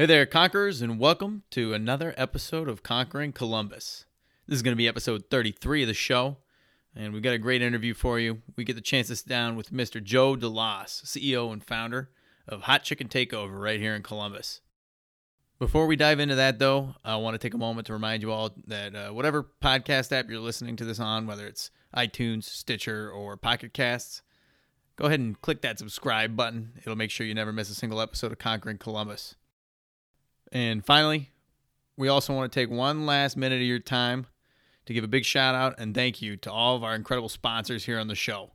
Hey there, Conquerors, and welcome to another episode of Conquering Columbus. This is going to be episode 33 of the show, and we've got a great interview for you. We get the chance to sit down with Mr. Joe DeLoss, CEO and founder of Hot Chicken Takeover right here in Columbus. Before we dive into that, though, I want to take a moment to remind you all that uh, whatever podcast app you're listening to this on, whether it's iTunes, Stitcher, or Pocket Casts, go ahead and click that subscribe button. It'll make sure you never miss a single episode of Conquering Columbus. And finally, we also want to take one last minute of your time to give a big shout out and thank you to all of our incredible sponsors here on the show.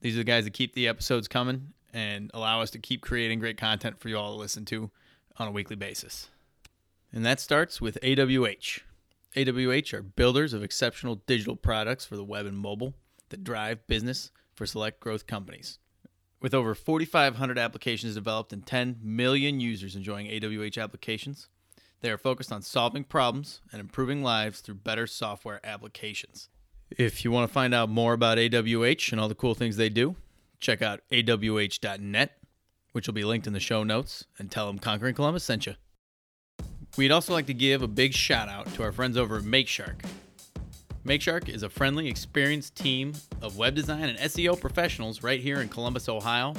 These are the guys that keep the episodes coming and allow us to keep creating great content for you all to listen to on a weekly basis. And that starts with AWH. AWH are builders of exceptional digital products for the web and mobile that drive business for select growth companies. With over 4,500 applications developed and 10 million users enjoying AWH applications, they are focused on solving problems and improving lives through better software applications. If you want to find out more about AWH and all the cool things they do, check out awh.net, which will be linked in the show notes, and tell them Conquering Columbus sent you. We'd also like to give a big shout out to our friends over at MakeShark. MakeShark is a friendly, experienced team of web design and SEO professionals right here in Columbus, Ohio,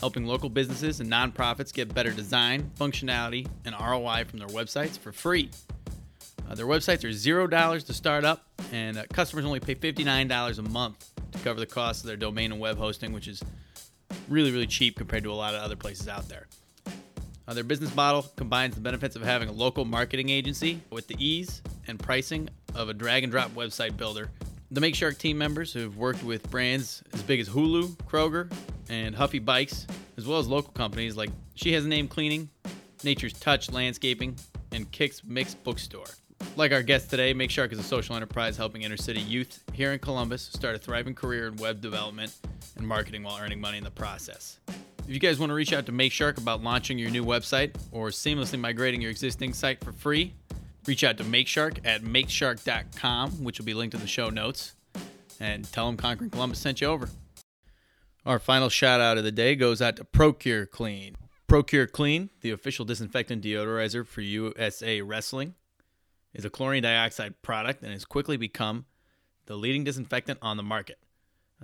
helping local businesses and nonprofits get better design, functionality, and ROI from their websites for free. Uh, their websites are zero dollars to start up, and uh, customers only pay $59 a month to cover the cost of their domain and web hosting, which is really, really cheap compared to a lot of other places out there. Uh, their business model combines the benefits of having a local marketing agency with the ease and pricing of a drag and drop website builder. The Make Shark team members have worked with brands as big as Hulu, Kroger, and Huffy Bikes, as well as local companies like She Has a Name Cleaning, Nature's Touch Landscaping, and Kicks Mix Bookstore. Like our guest today, Make Shark is a social enterprise helping inner city youth here in Columbus start a thriving career in web development and marketing while earning money in the process. If you guys want to reach out to Make Shark about launching your new website or seamlessly migrating your existing site for free, reach out to MakeShark at makeshark.com, which will be linked in the show notes, and tell them Conquering Columbus sent you over. Our final shout out of the day goes out to Procure Clean. Procure Clean, the official disinfectant deodorizer for USA Wrestling, is a chlorine dioxide product and has quickly become the leading disinfectant on the market.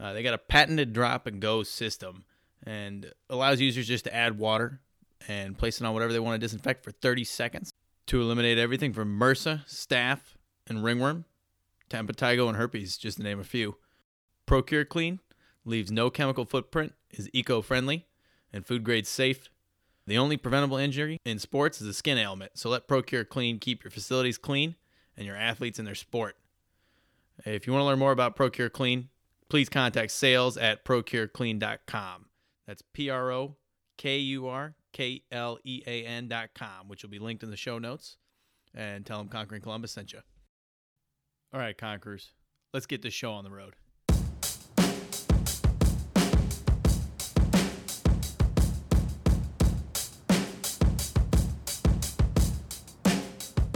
Uh, they got a patented drop and go system and allows users just to add water and place it on whatever they want to disinfect for 30 seconds to eliminate everything from MRSA, staph, and ringworm to impetigo and herpes, just to name a few. Procure Clean leaves no chemical footprint, is eco-friendly, and food grade safe. The only preventable injury in sports is a skin ailment, so let Procure Clean keep your facilities clean and your athletes in their sport. If you want to learn more about Procure Clean, please contact sales at procureclean.com. That's P R O K U R K L E A N dot com, which will be linked in the show notes. And tell them Conquering Columbus sent you. All right, Conquerors, let's get this show on the road.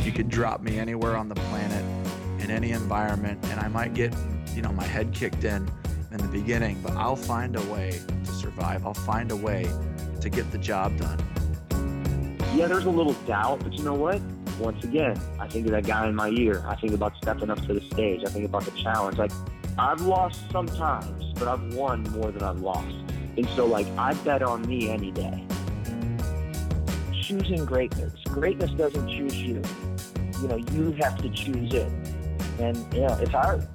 You could drop me anywhere on the planet in any environment, and I might get, you know, my head kicked in in the beginning, but I'll find a way to survive. I'll find a way to get the job done. Yeah, there's a little doubt, but you know what? Once again, I think of that guy in my ear. I think about stepping up to the stage. I think about the challenge. Like, I've lost sometimes, but I've won more than I've lost. And so, like, I bet on me any day. Choosing greatness. Greatness doesn't choose you. You know, you have to choose it. And, you know, it's hard.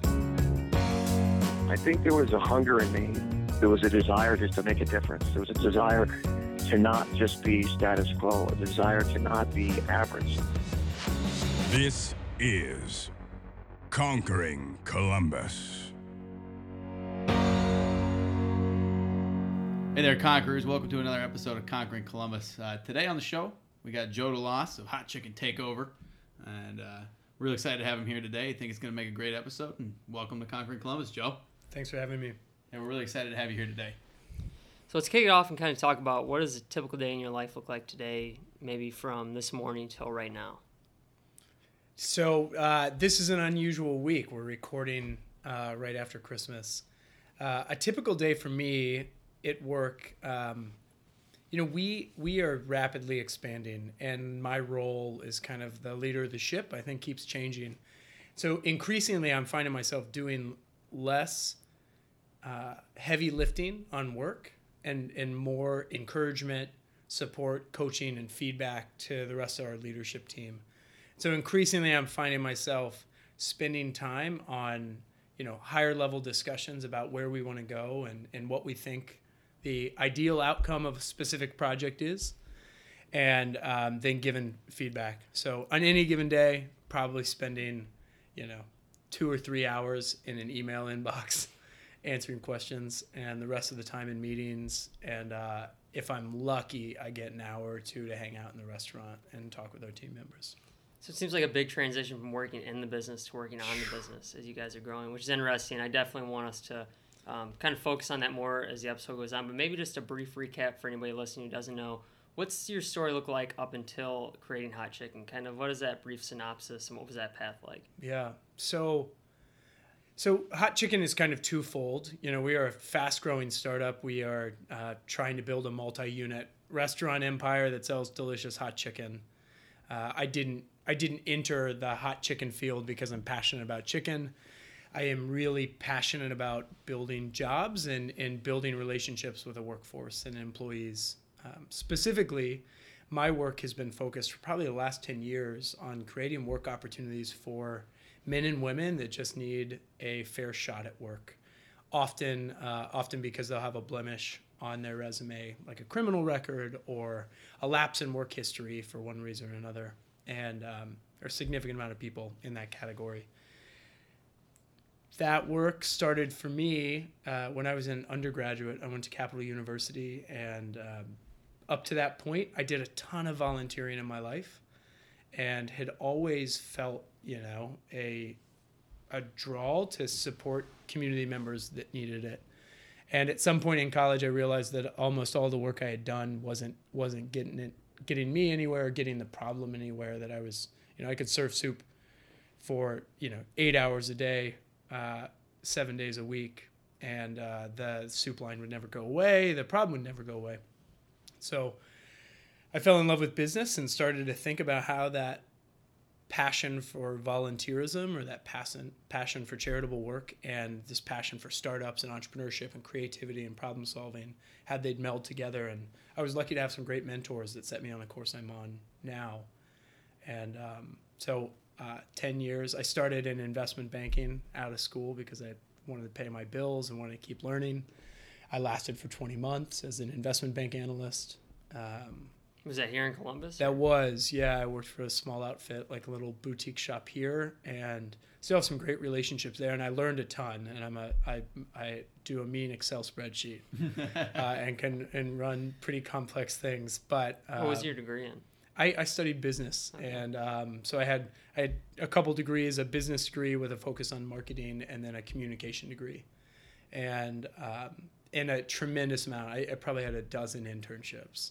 I think there was a hunger in me. There was a desire just to make a difference. There was a desire to not just be status quo, a desire to not be average. This is Conquering Columbus. Hey there, Conquerors. Welcome to another episode of Conquering Columbus. Uh, today on the show, we got Joe DeLoss of Hot Chicken Takeover. And uh, really excited to have him here today. I think it's going to make a great episode. And welcome to Conquering Columbus, Joe. Thanks for having me. And we're really excited to have you here today. So let's kick it off and kind of talk about what does a typical day in your life look like today, maybe from this morning till right now. So uh, this is an unusual week. We're recording uh, right after Christmas. Uh, a typical day for me at work, um, you know, we we are rapidly expanding, and my role is kind of the leader of the ship. I think keeps changing. So increasingly, I'm finding myself doing less uh, heavy lifting on work and and more encouragement, support, coaching, and feedback to the rest of our leadership team. So increasingly, I'm finding myself spending time on you know higher level discussions about where we want to go and and what we think the ideal outcome of a specific project is, and um, then giving feedback. So on any given day, probably spending you know two or three hours in an email inbox answering questions and the rest of the time in meetings and uh, if i'm lucky i get an hour or two to hang out in the restaurant and talk with our team members So it seems like a big transition from working in the business to working on the business as you guys are growing, which is interesting. I definitely want us to um, kind of focus on that more as the episode goes on. But maybe just a brief recap for anybody listening who doesn't know. What's your story look like up until creating Hot Chicken? Kind of what is that brief synopsis and what was that path like? Yeah. So so Hot Chicken is kind of twofold. You know, we are a fast-growing startup. We are uh, trying to build a multi-unit restaurant empire that sells delicious hot chicken. Uh, I didn't I didn't enter the hot chicken field because I'm passionate about chicken. I am really passionate about building jobs and, and building relationships with a workforce and employees. Um, specifically, my work has been focused for probably the last 10 years on creating work opportunities for men and women that just need a fair shot at work. Often, uh, often because they'll have a blemish on their resume, like a criminal record or a lapse in work history for one reason or another. And um, there's a significant amount of people in that category. That work started for me uh, when I was an undergraduate. I went to Capital University, and um, up to that point, I did a ton of volunteering in my life and had always felt, you know, a a draw to support community members that needed it. And at some point in college, I realized that almost all the work I had done wasn't wasn't getting it, getting me anywhere, or getting the problem anywhere. That I was, you know, I could serve soup for you know eight hours a day, uh, seven days a week, and uh, the soup line would never go away. The problem would never go away. So I fell in love with business and started to think about how that passion for volunteerism or that passion passion for charitable work and this passion for startups and entrepreneurship and creativity and problem solving had they'd meld together. And I was lucky to have some great mentors that set me on the course I'm on now. And um, so uh, 10 years I started in investment banking out of school because I wanted to pay my bills and wanted to keep learning. I lasted for 20 months as an investment bank analyst. Um, Was that here in Columbus? that was, yeah. I worked for a small outfit, like a little boutique shop here, and still have some great relationships there. And I learned a ton. And I'm a, I, I do a mean Excel spreadsheet, uh, and can and run pretty complex things. But uh, what was your degree in? I, I studied business, and um, so I had I had a couple degrees: a business degree with a focus on marketing, and then a communication degree, and um, and a tremendous amount. I, I probably had a dozen internships,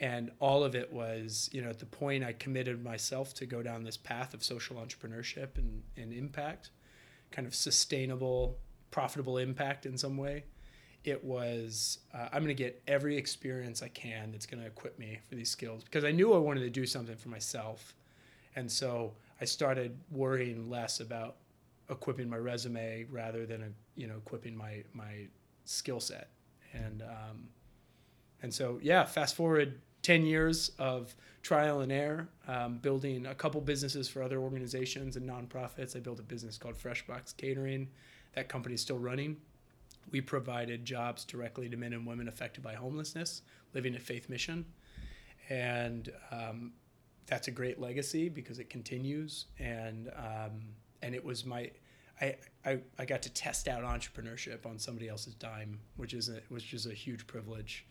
and all of it was you know at the point I committed myself to go down this path of social entrepreneurship and, and impact, kind of sustainable, profitable impact in some way. It was uh, I'm going to get every experience I can that's going to equip me for these skills because I knew I wanted to do something for myself, and so I started worrying less about equipping my resume rather than you know equipping my my skill set and um, and so yeah fast forward 10 years of trial and error um, building a couple businesses for other organizations and nonprofits. I built a business called freshbox catering. That company is still running. We provided jobs directly to men and women affected by homelessness living at faith mission. And um, that's a great legacy because it continues. And um, and it was my I, I, I got to test out entrepreneurship on somebody else's dime, which is a, which is a huge privilege,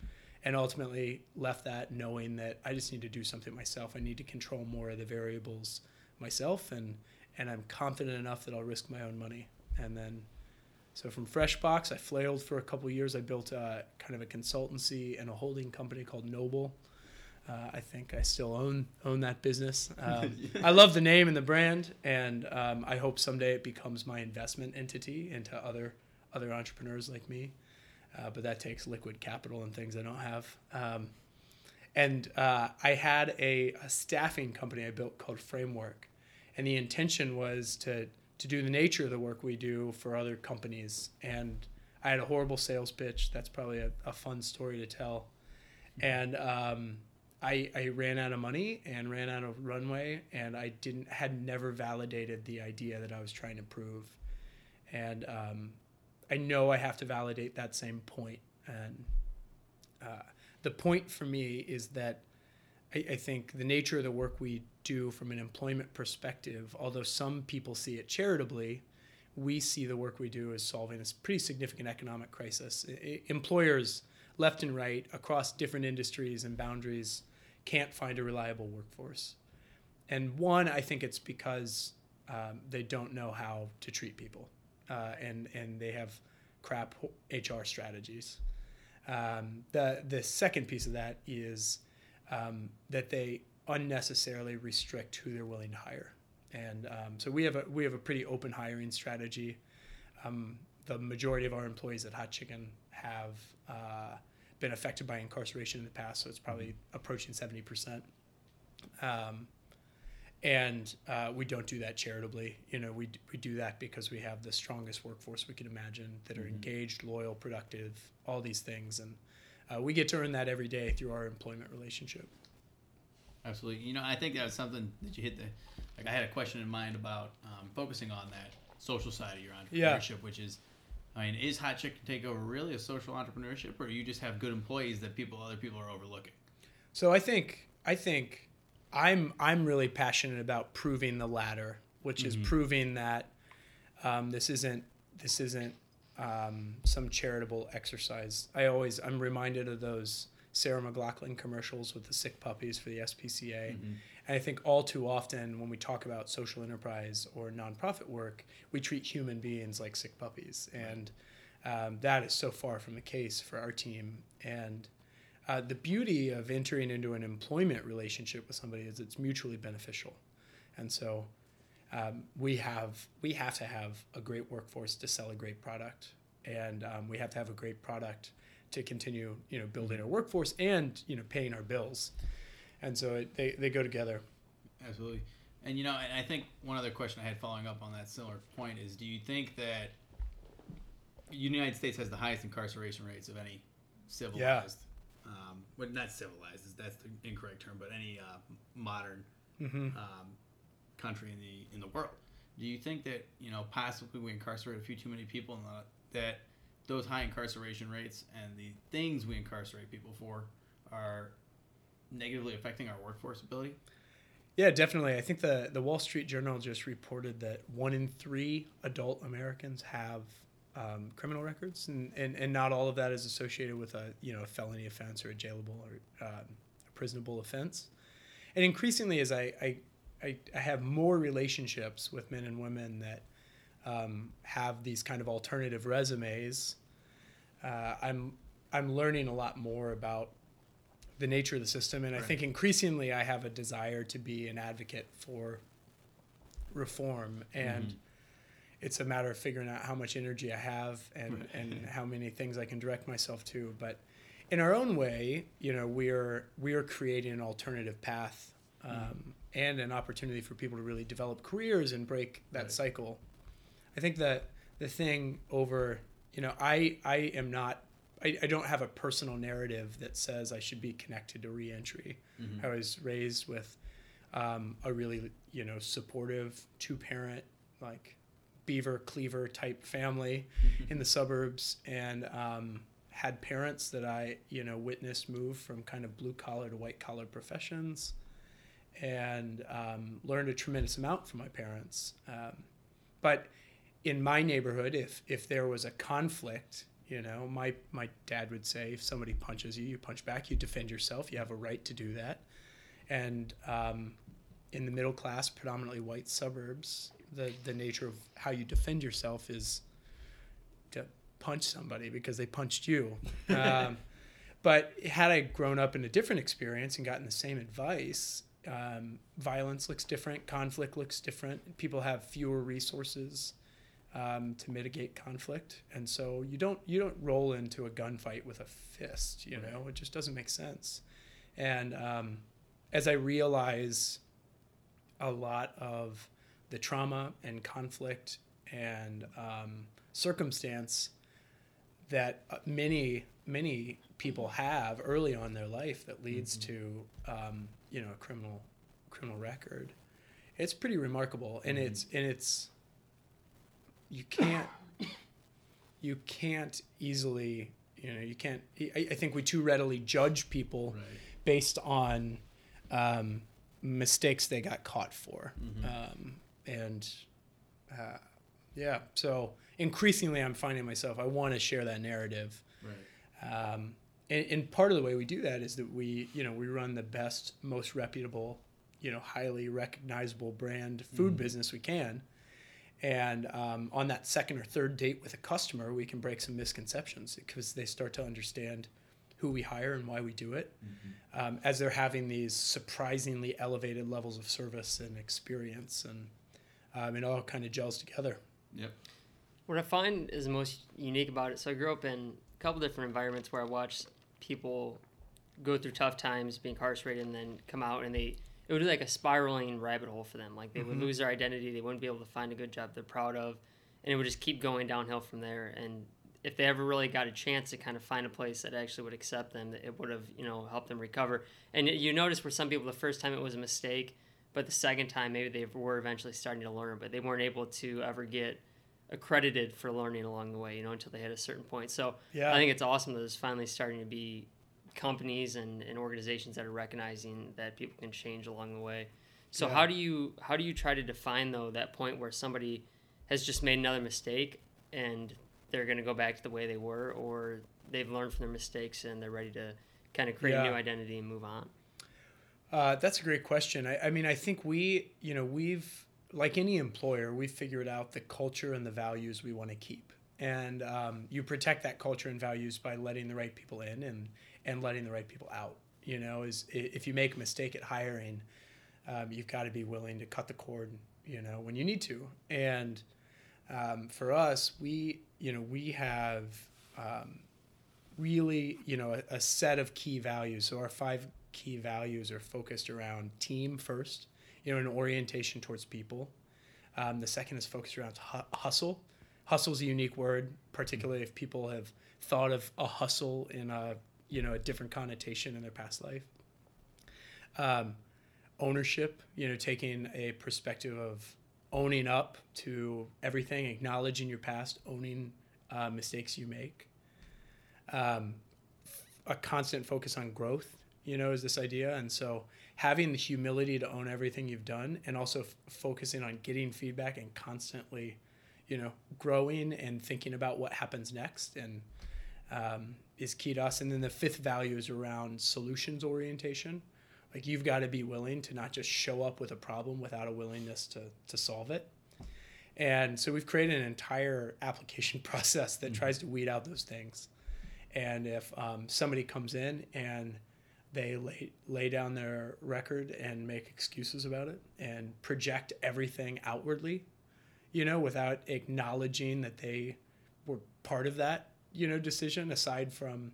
and ultimately left that knowing that I just need to do something myself. I need to control more of the variables myself, and and I'm confident enough that I'll risk my own money. And then, so from Freshbox, I flailed for a couple years. I built a, kind of a consultancy and a holding company called Noble. Uh, I think I still own own that business. Um, I love the name and the brand, and um, I hope someday it becomes my investment entity into other other entrepreneurs like me. Uh, but that takes liquid capital and things I don't have. Um, and uh, I had a, a staffing company I built called Framework, and the intention was to to do the nature of the work we do for other companies. And I had a horrible sales pitch. That's probably a, a fun story to tell. And um, I, I ran out of money and ran out of runway, and I didn't had never validated the idea that I was trying to prove. And um, I know I have to validate that same point. And uh, the point for me is that I, I think the nature of the work we do from an employment perspective, although some people see it charitably, we see the work we do as solving this pretty significant economic crisis. I, employers, left and right, across different industries and boundaries, can't find a reliable workforce. And one, I think it's because um, they don't know how to treat people, uh, and and they have crap HR strategies. Um, the the second piece of that is um, that they unnecessarily restrict who they're willing to hire. And um, so we have a we have a pretty open hiring strategy. Um, the majority of our employees at Hot Chicken have uh, been affected by incarceration in the past, so it's probably approaching seventy percent. Um, and uh, we don't do that charitably. You know, we, we do that because we have the strongest workforce we can imagine that are Mm-hmm. engaged, loyal, productive, all these things, and uh, we get to earn that every day through our employment relationship. Absolutely. You know, I think that was something that you hit the. Like, I had a question in mind about um, focusing on that social side of your entrepreneurship, Yeah. which is, I mean, is Hot Chicken Takeover really a social entrepreneurship, or you just have good employees that people, other people are overlooking? So I think I think I'm I'm really passionate about proving the latter, which is proving that um, this isn't this isn't um, some charitable exercise. I always I'm reminded of those Sarah McLachlan commercials with the sick puppies for the SPCA. And I think all too often when we talk about social enterprise or nonprofit work, we treat human beings like sick puppies, and um, that is so far from the case for our team. And uh, the beauty of entering into an employment relationship with somebody is it's mutually beneficial, and so um, we have we have to have a great workforce to sell a great product, and um, we have to have a great product to continue you know building our workforce and you know paying our bills, and so it, they they go together. Absolutely. And you know, and I think one other question I had following up on that similar point is: Do you think that the United States has the highest incarceration rates of any civilized? Um, well, not civilized. That's the incorrect term, but any uh, modern Mm-hmm. um, country in the in the world. Do you think that you know possibly we incarcerate a few too many people, and that, that those high incarceration rates and the things we incarcerate people for are negatively affecting our workforce ability? Yeah, definitely. I think the the Wall Street Journal just reported that one in three adult Americans have um, criminal records, and, and, and not all of that is associated with a you know a felony offense or a jailable or um, a prisonable offense. And increasingly, as I, I I I have more relationships with men and women that um, have these kind of alternative resumes, uh, I'm I'm learning a lot more about the nature of the system, and I think increasingly I have a desire to be an advocate for reform, and it's a matter of figuring out how much energy I have and and how many things I can direct myself to. But in our own way, you know, we are we are creating an alternative path um, and an opportunity for people to really develop careers and break that Right. cycle. I think that the thing over, you know, I I am not. I, I don't have a personal narrative that says I should be connected to reentry. I was raised with um, a really, you know, supportive two parent, like beaver cleaver type family in the suburbs and um, had parents that I, you know, witnessed move from kind of blue collar to white collar professions and um, learned a tremendous amount from my parents. Um, but in my neighborhood, if if there was a conflict, you know, my my dad would say, if somebody punches you, you punch back. You defend yourself. You have a right to do that. And um, in the middle class, predominantly white suburbs, the the nature of how you defend yourself is to punch somebody because they punched you. Um, but had I grown up in a different experience and gotten the same advice, um, violence looks different, conflict looks different. People have fewer resources um, to mitigate conflict, and so you don't you don't roll into a gunfight with a fist. You know, it just doesn't make sense. And um, as I realize a lot of the trauma and conflict and um, circumstance that uh, many many people have early on in their life that leads to um, you know a criminal criminal record. It's pretty remarkable, and it's and it's you can't you can't easily you know you can't. I, I think we too readily judge people based on um, mistakes they got caught for, um, and uh, yeah. So increasingly, I'm finding myself I want to share that narrative. Um, and, and part of the way we do that is that we, you know, we run the best, most reputable, you know, highly recognizable brand food business we can. And um, on that second or third date with a customer, we can break some misconceptions because they start to understand who we hire and why we do it. Um, as they're having these surprisingly elevated levels of service and experience, and um, it all kind of gels together. Yep. What I find is the most unique about it. So I grew up in a couple different environments where I watched people go through tough times, be incarcerated, and then come out, and they it would be like a spiraling rabbit hole for them. Like they would lose their identity, they wouldn't be able to find a good job they're proud of, and it would just keep going downhill from there. And if they ever really got a chance to kind of find a place that actually would accept them, it would have you know helped them recover. And you notice for some people, the first time it was a mistake, but the second time maybe they were eventually starting to learn, but they weren't able to ever get accredited for learning along the way, you know, until they hit a certain point. So Yeah. I think it's awesome that there's finally starting to be companies and, and organizations that are recognizing that people can change along the way. So Yeah. how do you how do you try to define though that point where somebody has just made another mistake and they're going to go back to the way they were, or they've learned from their mistakes and they're ready to kind of create a new identity and move on? Uh, that's a great question. I, I mean, I think we, you know, we've, like any employer, we've figured out the culture and the values we want to keep. And um, you protect that culture and values by letting the right people in and, and letting the right people out. You know, is if you make a mistake at hiring, um, you've got to be willing to cut the cord, you know, when you need to. And um, for us, we, you know, we have um, really, you know, a, a set of key values. So our five key values are focused around team first, you know, an orientation towards people. Um, the second is focused around hu- hustle. Hustle is a unique word, particularly if people have thought of a hustle in a, you know, a different connotation in their past life. Um, ownership, you know, taking a perspective of owning up to everything, acknowledging your past, owning uh, mistakes you make. Um, a constant focus on growth, you know, is this idea. And so having the humility to own everything you've done and also f- focusing on getting feedback and constantly, you know, growing and thinking about what happens next and um, is key to us. And then the fifth value is around solutions orientation. Like you've got to be willing to not just show up with a problem without a willingness to, to solve it. And so we've created an entire application process that tries to weed out those things. And if um, somebody comes in and they lay, lay down their record and make excuses about it and project everything outwardly, you know, without acknowledging that they were part of that, you know, decision aside from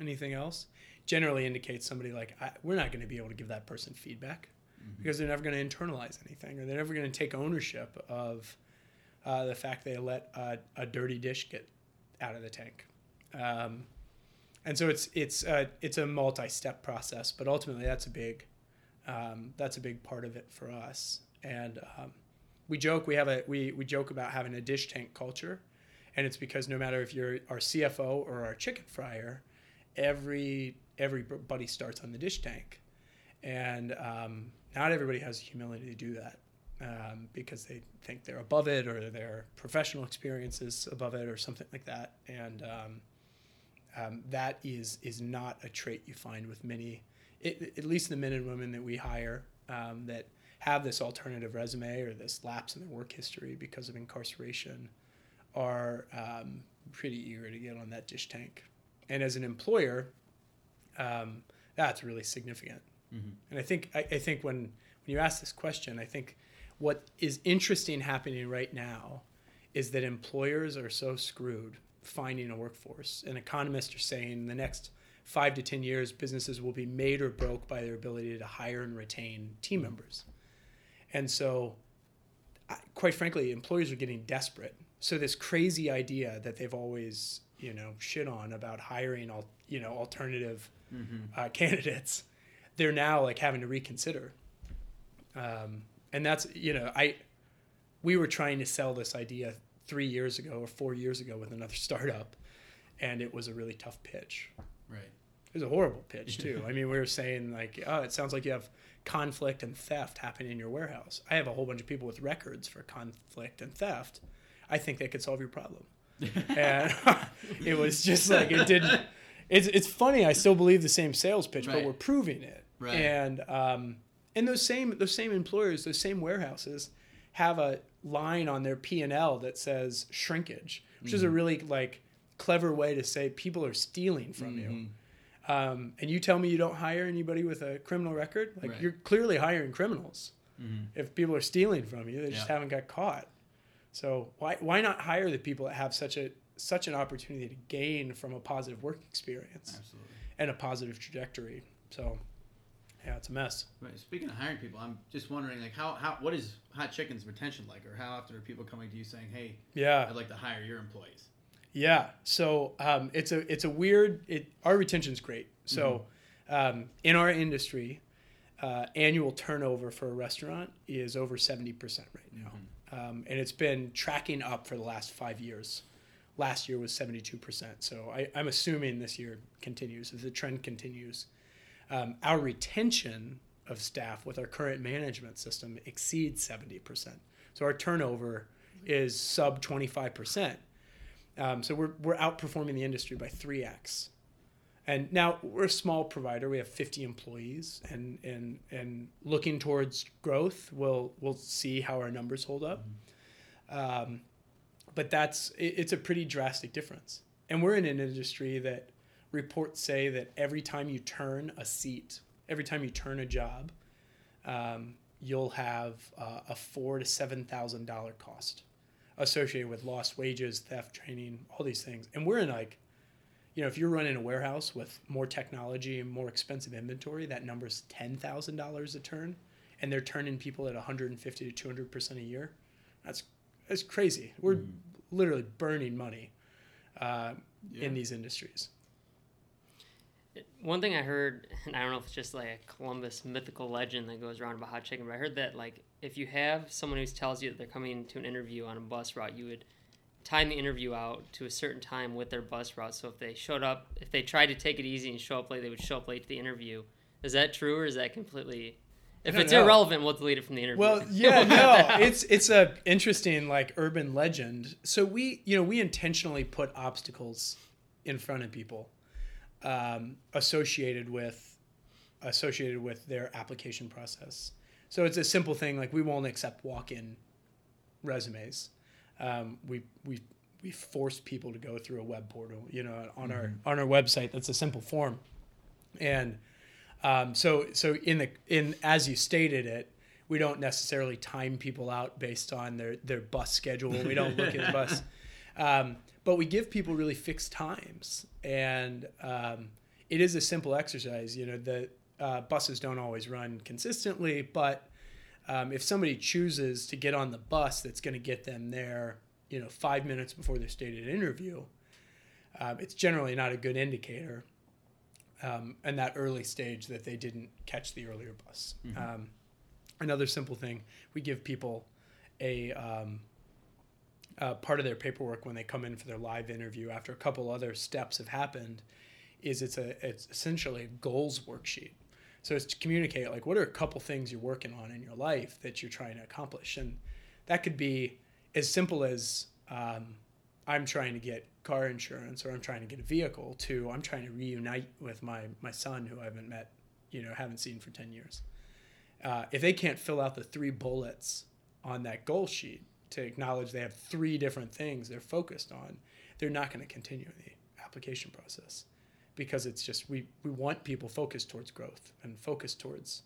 anything else, generally indicates somebody like, I, we're not going to be able to give that person feedback because they're never going to internalize anything or they're never going to take ownership of uh, the fact they let a, a dirty dish get out of the tank. Um, and so it's it's a, it's a multi-step process, but ultimately that's a big um, that's a big part of it for us. And um, we joke we have a we, we joke about having a dish tank culture, and it's because no matter if you're our CFO or our chicken fryer, every everybody starts on the dish tank, and um, not everybody has the humility to do that um, because they think they're above it or their professional experiences above it or something like that. And um, that is is not a trait you find with many, it, at least the men and women that we hire um, that have this alternative resume or this lapse in their work history because of incarceration are um, pretty eager to get on that dish tank. And as an employer, um, that's really significant. And I think I, I think when when you ask this question, I think what is interesting happening right now is that employers are so screwed finding a workforce. And economists are saying in the next five to 10 years, businesses will be made or broke by their ability to hire and retain team members. And so, quite frankly, employers are getting desperate. So this crazy idea that they've always, you know, shit on about hiring, all you know, alternative uh, candidates, they're now like having to reconsider. Um, and that's, you know, I, we were trying to sell this idea three years ago or four years ago with another startup, and it was a really tough pitch. Right. It was a horrible pitch too. I mean, we were saying like, oh, it sounds like you have conflict and theft happening in your warehouse. I have a whole bunch of people with records for conflict and theft. I think they could solve your problem. and it was just like it didn't. It's it's funny. I still believe the same sales pitch, Right. but we're proving it. Right. And um, and those same those same employers, those same warehouses, have a line on their P and L that says shrinkage, which is a Mm-hmm. really like clever way to say people are stealing from Mm-hmm. you. Um, and you tell me you don't hire anybody with a criminal record, like Right. Mm-hmm. you're clearly hiring criminals. If people are stealing from you, they just Yeah. haven't got caught. So why why not hire the people that have such a such an opportunity to gain from a positive work experience Absolutely. and a positive trajectory? So yeah, it's a mess. Right. Speaking of hiring people, I'm just wondering, like, how, how what is Hot Chicken's retention like, or how often are people coming to you saying, "Hey, Yeah. I'd like to hire your employees"? Yeah. So um, it's a it's a weird. It our retention's great. So um, in our industry, uh, annual turnover for a restaurant is over seventy percent right now, um, and it's been tracking up for the last five years. Last year was seventy two percent. So I, I'm assuming this year continues. If the trend continues, um, our retention of staff with our current management system exceeds seventy percent. So our turnover is sub twenty five percent. Um, so we're, we're outperforming the industry by 3x. And now we're a small provider. We have 50 employees and, and, and looking towards growth, we'll, we'll see how our numbers hold up. Um, but that's, it, it's a pretty drastic difference. And we're in an industry that reports say that every time you turn a seat, every time you turn a job, um, you'll have uh, a four to seven thousand dollar cost associated with lost wages, theft, training, all these things. And we're in like, you know, if you're running a warehouse with more technology and more expensive inventory, that number's ten thousand dollars a turn, and they're turning people at 150 to 200 percent a year. That's that's crazy. We're literally burning money uh, in these industries. One thing I heard, and I don't know if it's just like a Columbus mythical legend that goes around about hot chicken, but I heard that like if you have someone who tells you that they're coming to an interview on a bus route, you would time the interview out to a certain time with their bus route. So if they showed up, if they tried to take it easy and show up late, they would show up late to the interview. Is that true, or is that completely? If it's know. irrelevant, we'll delete it from the interview. Well, yeah, no, it's it's a interesting like urban legend. So we, you know, we intentionally put obstacles in front of people um, associated with associated with their application process. So it's a simple thing like we won't accept walk-in resumes. Um, we we we force people to go through a web portal, you know, on our on our website. That's a simple form, and um, so so in the in as you stated it, we don't necessarily time people out based on their their bus schedule. We don't look at the bus, um, but we give people really fixed times, and um, it is a simple exercise. You know, the uh, buses don't always run consistently, but um, if somebody chooses to get on the bus that's going to get them there, you know, five minutes before their stated interview, um, it's generally not a good indicator um, in that early stage that they didn't catch the earlier bus. Um, another simple thing, we give people a um, uh, part of their paperwork when they come in for their live interview after a couple other steps have happened is it's a it's essentially a goals worksheet. So it's to communicate like what are a couple things you're working on in your life that you're trying to accomplish? And that could be as simple as um, i'm trying to get car insurance or i'm trying to get a vehicle to i'm trying to reunite with my my son who i haven't met you know haven't seen for 10 years. Uh, if they can't fill out the three bullets on that goal sheet to acknowledge they have three different things they're focused on, they're not going to continue the application process because it's just we, we want people focused towards growth and focused towards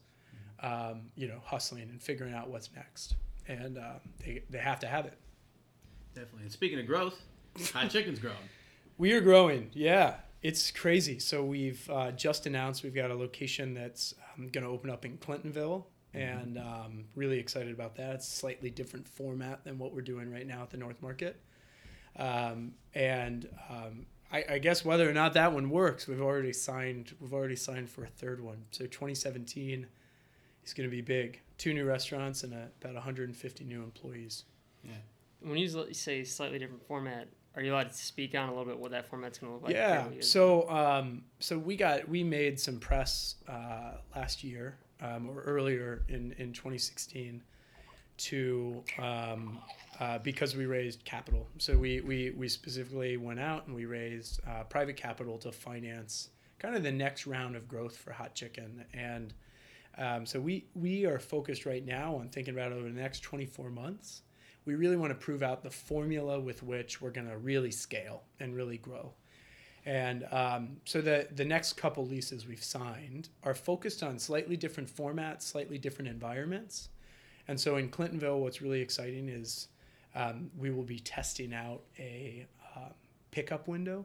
um, you know hustling and figuring out what's next and um, they, they have to have it Definitely. And speaking of growth, Hot Chicken's growing. we are growing yeah it's crazy. So we've uh, just announced we've got a location that's um, going to open up in Clintonville, and um, really excited about that. It's a slightly different format than what we're doing right now at the North Market, um, and um, I, I guess whether or not that one works, we've already signed. We've already signed for a third one. So 2017 is going to be big. Two new restaurants and a, about 150 new employees. Yeah. When you say slightly different format, are you allowed to speak on a little bit what that format's going to look like? yeah. So um, so we got we made some press uh, last year um, or earlier in in 2016 to um, uh, because we raised capital. So we we we specifically went out and we raised uh, private capital to finance kind of the next round of growth for Hot Chicken and. Um, so we we are focused right now on thinking about over the next 24 months. We really want to prove out the formula with which we're going to really scale and really grow. And um, so the the next couple leases we've signed are focused on slightly different formats, slightly different environments. And so in Clintonville, what's really exciting is um, we will be testing out a um, pickup window.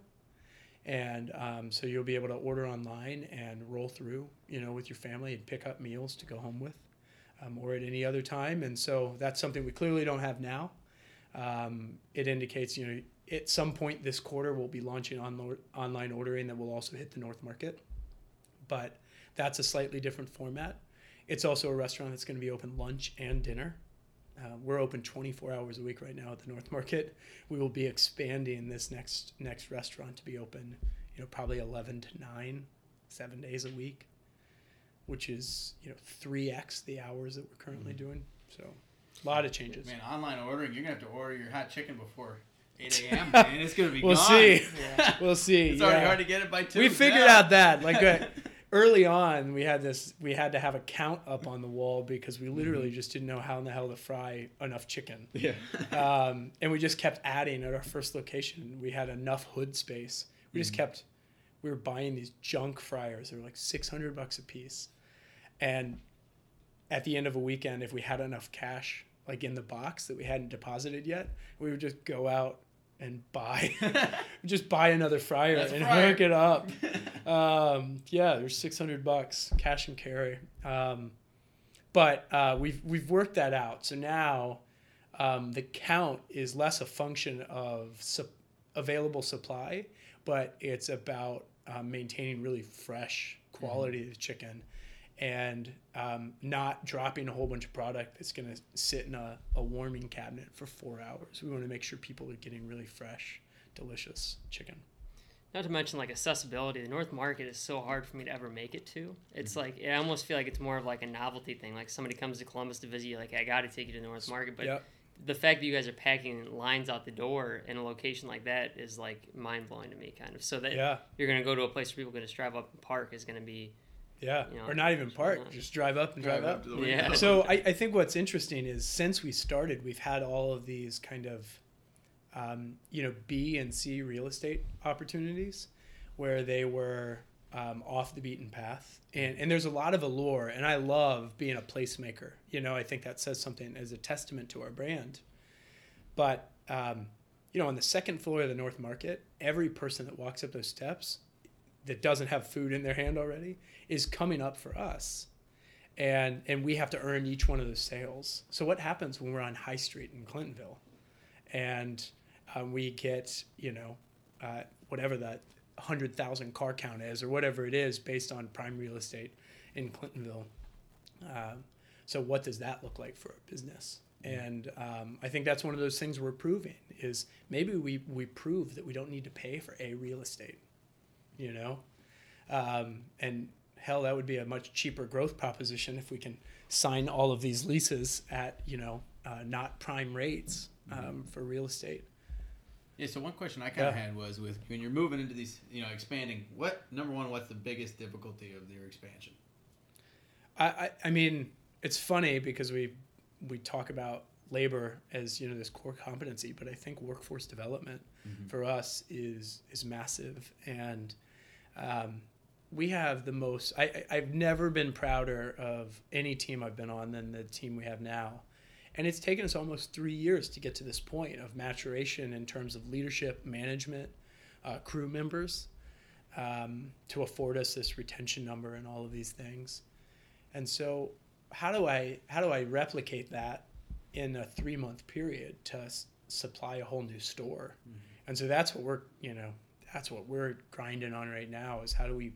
And um, so you'll be able to order online and roll through, you know, with your family and pick up meals to go home with, um, or at any other time. And so that's something we clearly don't have now. Um, it indicates, you know, at some point this quarter we'll be launching on online ordering that will also hit the North Market. But that's a slightly different format. It's also a restaurant that's going to be open lunch and dinner. Uh, we're open 24 hours a week right now at the North Market. We will be expanding this next next restaurant to be open, you know, probably 11 to 9, seven days a week, which is you know 3x the hours that we're currently doing. So, a lot of changes. Man, online ordering, you're gonna have to order your hot chicken before 8 a.m. Man, it's gonna be We'll gone. see. Yeah. We'll see. It's already yeah. hard to get it by two. we figured now. out that like uh, early on we had this we had to have a count up on the wall because we literally just didn't know how in the hell to fry enough chicken Yeah. um, and we just kept adding at our first location we had enough hood space we just kept we were buying these junk fryers they were like 600 bucks a piece and at the end of a weekend if we had enough cash like in the box that we hadn't deposited yet we would just go out and buy just buy another fryer That's and fryer. hook it up. Um, yeah there's 600 bucks cash and carry. Um, but uh, we've we've worked that out. So now um, the count is less a function of sup- available supply but it's about um, maintaining really fresh quality of chicken and um, not dropping a whole bunch of product that's going to sit in a, a warming cabinet for four hours. We want to make sure people are getting really fresh, delicious chicken. Not to mention like accessibility. The North Market is so hard for me to ever make it to. It's like I almost feel like it's more of like a novelty thing. Like somebody comes to Columbus to visit you, like I got to take you to the North Market. But Yep. the fact that you guys are packing lines out the door in a location like that is like mind blowing to me, kind of. So that Yeah, you're gonna go to a place where people can just drive up and park is gonna be yeah. You know, or not even park, not- just drive up and drive, up. to the Yeah. so I, I think what's interesting is since we started, we've had all of these kind of, um, you know, B and C real estate opportunities where they were um, off the beaten path. And, and there's a lot of allure, and I love being a placemaker. You know, I think that says something as a testament to our brand. But, um, you know, on the second floor of the North Market, every person that walks up those steps that doesn't have food in their hand already is coming up for us and and we have to earn each one of those sales. So what happens when we're on High Street in Clintonville, and um, we get you know uh, whatever that hundred thousand car count is or whatever it is based on prime real estate in Clintonville. Um, so what does that look like for a business? And um, I think that's one of those things we're proving is maybe we we prove that we don't need to pay for a real estate, you know, um, and hell, that would be a much cheaper growth proposition if we can sign all of these leases at you know uh, not prime rates um, for real estate. Yeah, so one question I kind of Yeah. had was with when you're moving into these, you know, expanding. What number one? What's the biggest difficulty of your expansion? I, I, I mean, it's funny because we we talk about labor as you know this core competency, but I think workforce development for us is is massive, and um, we have the most. I, I I've never been prouder of any team I've been on than the team we have now, and it's taken us almost three years to get to this point of maturation in terms of leadership, management, uh, crew members. um, to afford us this retention number and all of these things. And so, how do I how do I replicate that in a three month period to s- supply a whole new store? And so that's what we're you know that's what we're grinding on right now is how do we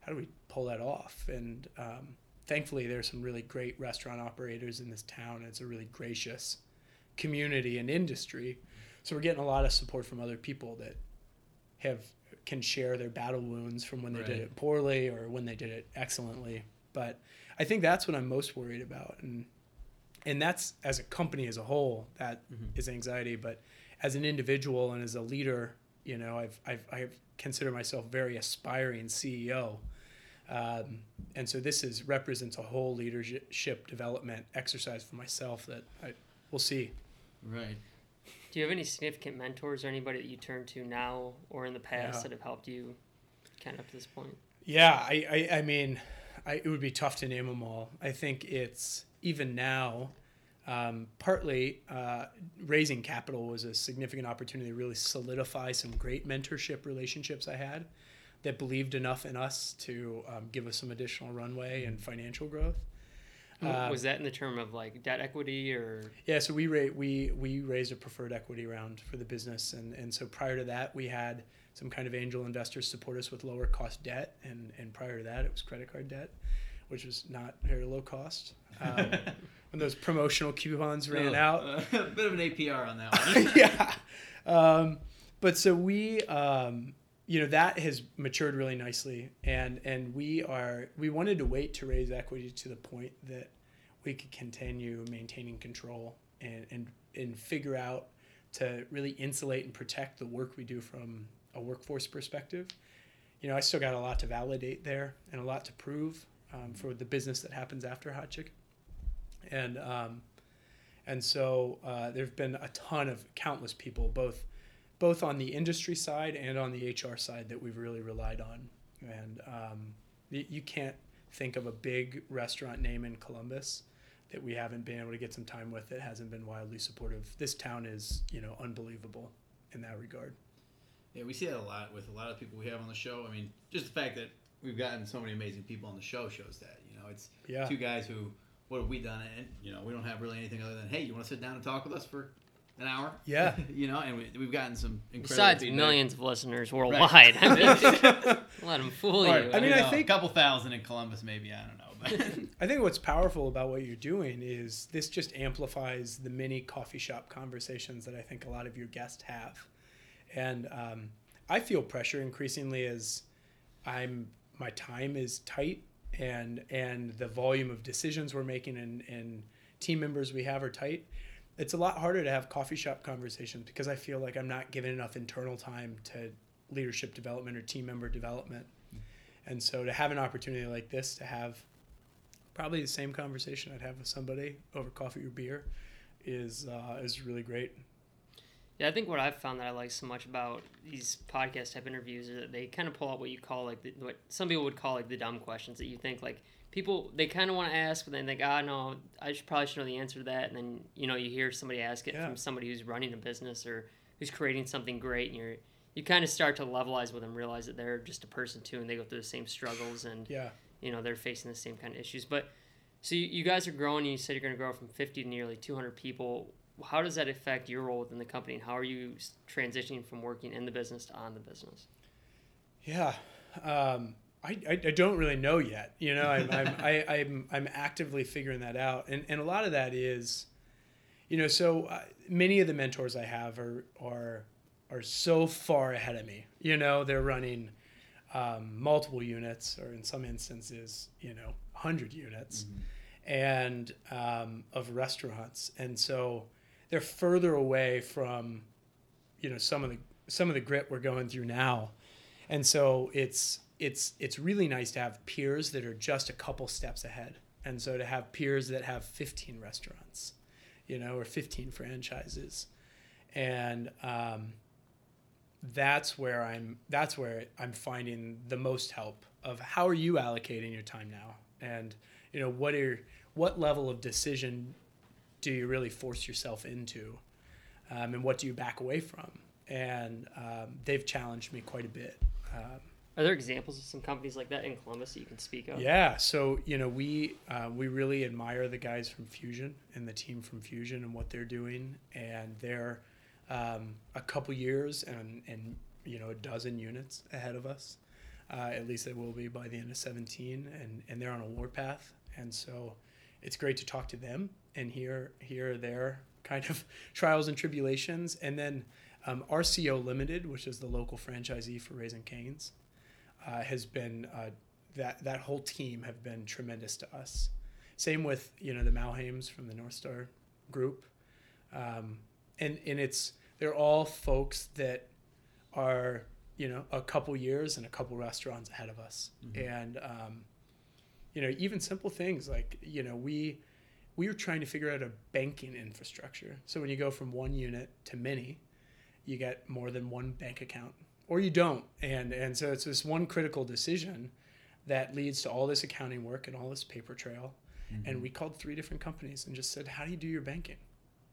how do we pull that off? And um, thankfully, there's some really great restaurant operators in this town. It's a really gracious community and industry. So we're getting a lot of support from other people that have can share their battle wounds from when they did it poorly or when they did it excellently. But I think that's what I'm most worried about, and and that's as a company as a whole that is anxiety. But as an individual and as a leader, you know, I've I've I've considered myself very aspiring CEO. Um, and so this is represents a whole leadership development exercise for myself that I we'll see. Right. Do you have any significant mentors or anybody that you turn to now or in the past Yeah. that have helped you kind of up to this point? Yeah, I, I, I mean, I, it would be tough to name them all. I think it's even now, um, partly uh, raising capital was a significant opportunity to really solidify some great mentorship relationships I had that believed enough in us to um, give us some additional runway and financial growth. Um, was that in the term of like debt equity or Yeah, so we ra- we we raised a preferred equity round for the business, and and so prior to that, we had some kind of angel investors support us with lower cost debt, and and prior to that, it was credit card debt, which was not very low cost. Um, when those promotional coupons ran out, a bit of an APR on that one. yeah. Um, but so we, um, you know, that has matured really nicely, and and we are we wanted to wait to raise equity to the point that we could continue maintaining control and and and figure out to really insulate and protect the work we do from a workforce perspective. You know, I still got a lot to validate there and a lot to prove um, for the business that happens after Hot Chicken, and um, and so uh, there've been a ton of countless people, both both on the industry side and on the HR side, that we've really relied on. And um, you can't think of a big restaurant name in Columbus that we haven't been able to get some time with that hasn't been wildly supportive. This town is, you know, unbelievable in that regard. Yeah, we see that a lot with a lot of people we have on the show. I mean, just the fact that we've gotten so many amazing people on the show shows that. You know, it's Yeah. two guys who, what have we done? And you know, we don't have really anything other than, hey, you want to sit down and talk with us for an hour? Yeah. you know, and we, we've gotten some incredible. besides feedback. millions of listeners worldwide? I mean, let them fool you. I mean, you I know, think- a couple thousand in Columbus, maybe. I don't know, but I think what's powerful about what you're doing is this just amplifies the mini coffee shop conversations that I think a lot of your guests have. And um, I feel pressure increasingly as I'm my time is tight and and the volume of decisions we're making and, and team members we have are tight. It's a lot harder to have coffee shop conversations because I feel like I'm not given enough internal time to leadership development or team member development. And so to have an opportunity like this to have probably the same conversation I'd have with somebody over coffee or beer is uh, is really great. Yeah, I think what I've found that I like so much about these podcast type interviews is that they kind of pull out what you call like the, what some people would call like the dumb questions that you think like people they kind of want to ask, but then they think, ah, no, I should probably should know the answer to that, and then you know you hear somebody ask it Yeah. from somebody who's running a business or who's creating something great, and you're you kind of start to levelize with them, realize that they're just a person too, and they go through the same struggles, and Yeah. you know they're facing the same kind of issues. But so you, you guys are growing. You said you're going to grow from 50 to nearly 200 people. How does that affect your role within the company, and how are you transitioning from working in the business to on the business? Yeah. Um, I, I, I don't really know yet. You know, I'm, I'm, I, I'm, I'm actively figuring that out. And, and a lot of that is, you know, so uh, many of the mentors I have are, are, are so far ahead of me. You know, they're running um, multiple units or in some instances, you know, 100 units and um, of restaurants. And so they're further away from, you know, some of the, some of the grit we're going through now. And so it's it's it's really nice to have peers that are just a couple steps ahead. And so to have peers that have 15 restaurants you know or 15 franchises. And um, that's where i'm that's where i'm finding the most help of how are you allocating your time now? And you know what are what level of decision do you really force yourself into um, and what do you back away from and um, they've challenged me quite a bit um, Are there examples of some companies like that in Columbus that you can speak of? Yeah, so you know we uh, we really admire the guys from Fusian and the team from Fusian and what they're doing, and they're um, a couple years and and you know a dozen units ahead of us. Uh, at least they will be by the end of 17, and and they're on a warpath, and so it's great to talk to them and here, hear their kind of trials and tribulations, and then um, RCO Limited, which is the local franchisee for Raising Cane's uh, has been uh, that that whole team have been tremendous to us. Same with you know the Malhames from the North Star group, um, and and it's they're all folks that are you know a couple years and a couple restaurants ahead of us, and um, you know even simple things like you know we we were trying to figure out a banking infrastructure. So when you go from one unit to many, you get more than one bank account or you don't. And and so it's this one critical decision that leads to all this accounting work and all this paper trail. And mm-hmm. we called three different companies and just said how do you do your banking?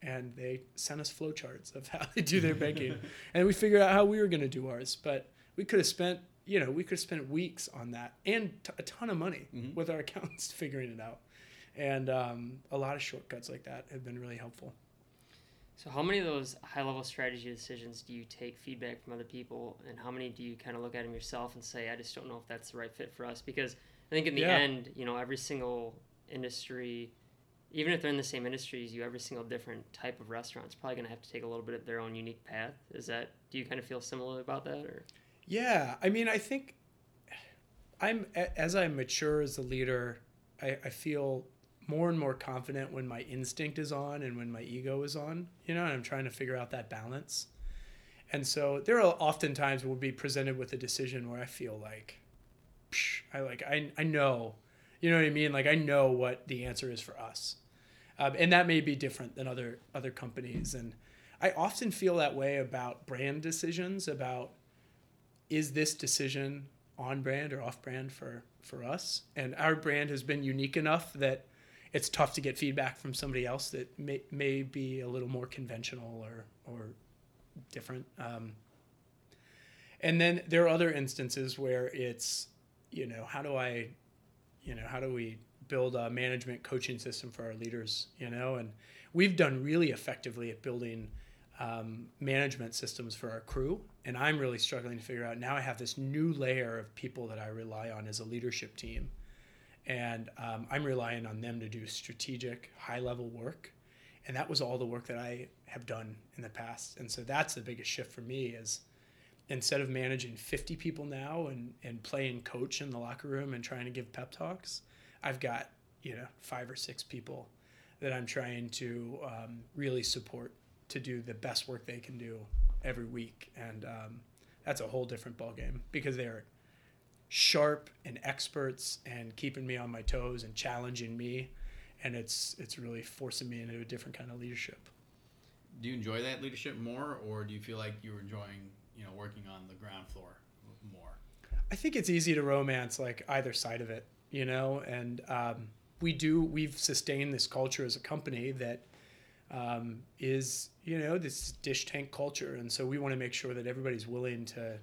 And they sent us flowcharts of how they do their banking. And we figured out how we were going to do ours but we could have spent you know we could have spent weeks on that and t- a ton of money mm-hmm. with our accountants figuring it out and um, a lot of shortcuts like that have been really helpful So, how many of those high level strategy decisions do you take feedback from other people, and how many do you kind of look at them yourself and say, I just don't know if that's the right fit for us? Because I think in the Yeah. end, you know, every single industry, even if they're in the same industry as you, every single different type of restaurant is probably going to have to take a little bit of their own unique path. Is that, do you kind of feel similar about that? Or, Yeah, I mean, I think I'm as I mature as a leader, I, I feel more and more confident when my instinct is on and when my ego is on. You know, and I'm trying to figure out that balance. And so there are often times we'll be presented with a decision where I feel like, psh, I like I I know, you know what I mean? Like I know what the answer is for us, um, and that may be different than other other companies. And I often feel that way about brand decisions about is this decision on brand or off brand for for us and our brand has been unique enough that it's tough to get feedback from somebody else that may, may be a little more conventional or or different. Um, and then there are other instances where it's you know how do i you know how do we build a management coaching system for our leaders you know? And we've done really effectively at building um, management systems for our crew. And i'm really struggling to figure out now i have this new layer of people that i rely on as a leadership team and um, i'm relying on them to do strategic high level work. And that was all the work that i have done in the past. And so that's the biggest shift for me is instead of managing 50 people now and, and playing coach in the locker room and trying to give pep talks i've got you know five or six people that i'm trying to um, really support to do the best work they can do every week. And um, that's a whole different ballgame because they're sharp and experts and keeping me on my toes and challenging me. And it's it's really forcing me into a different kind of leadership. Do you enjoy that leadership more, or do you feel like you're enjoying, you know, working on the ground floor more? I think it's easy to romance like either side of it, you know, and um, we do we've sustained this culture as a company that um, is you know this dish tank culture, and so we want to make sure that everybody's willing to,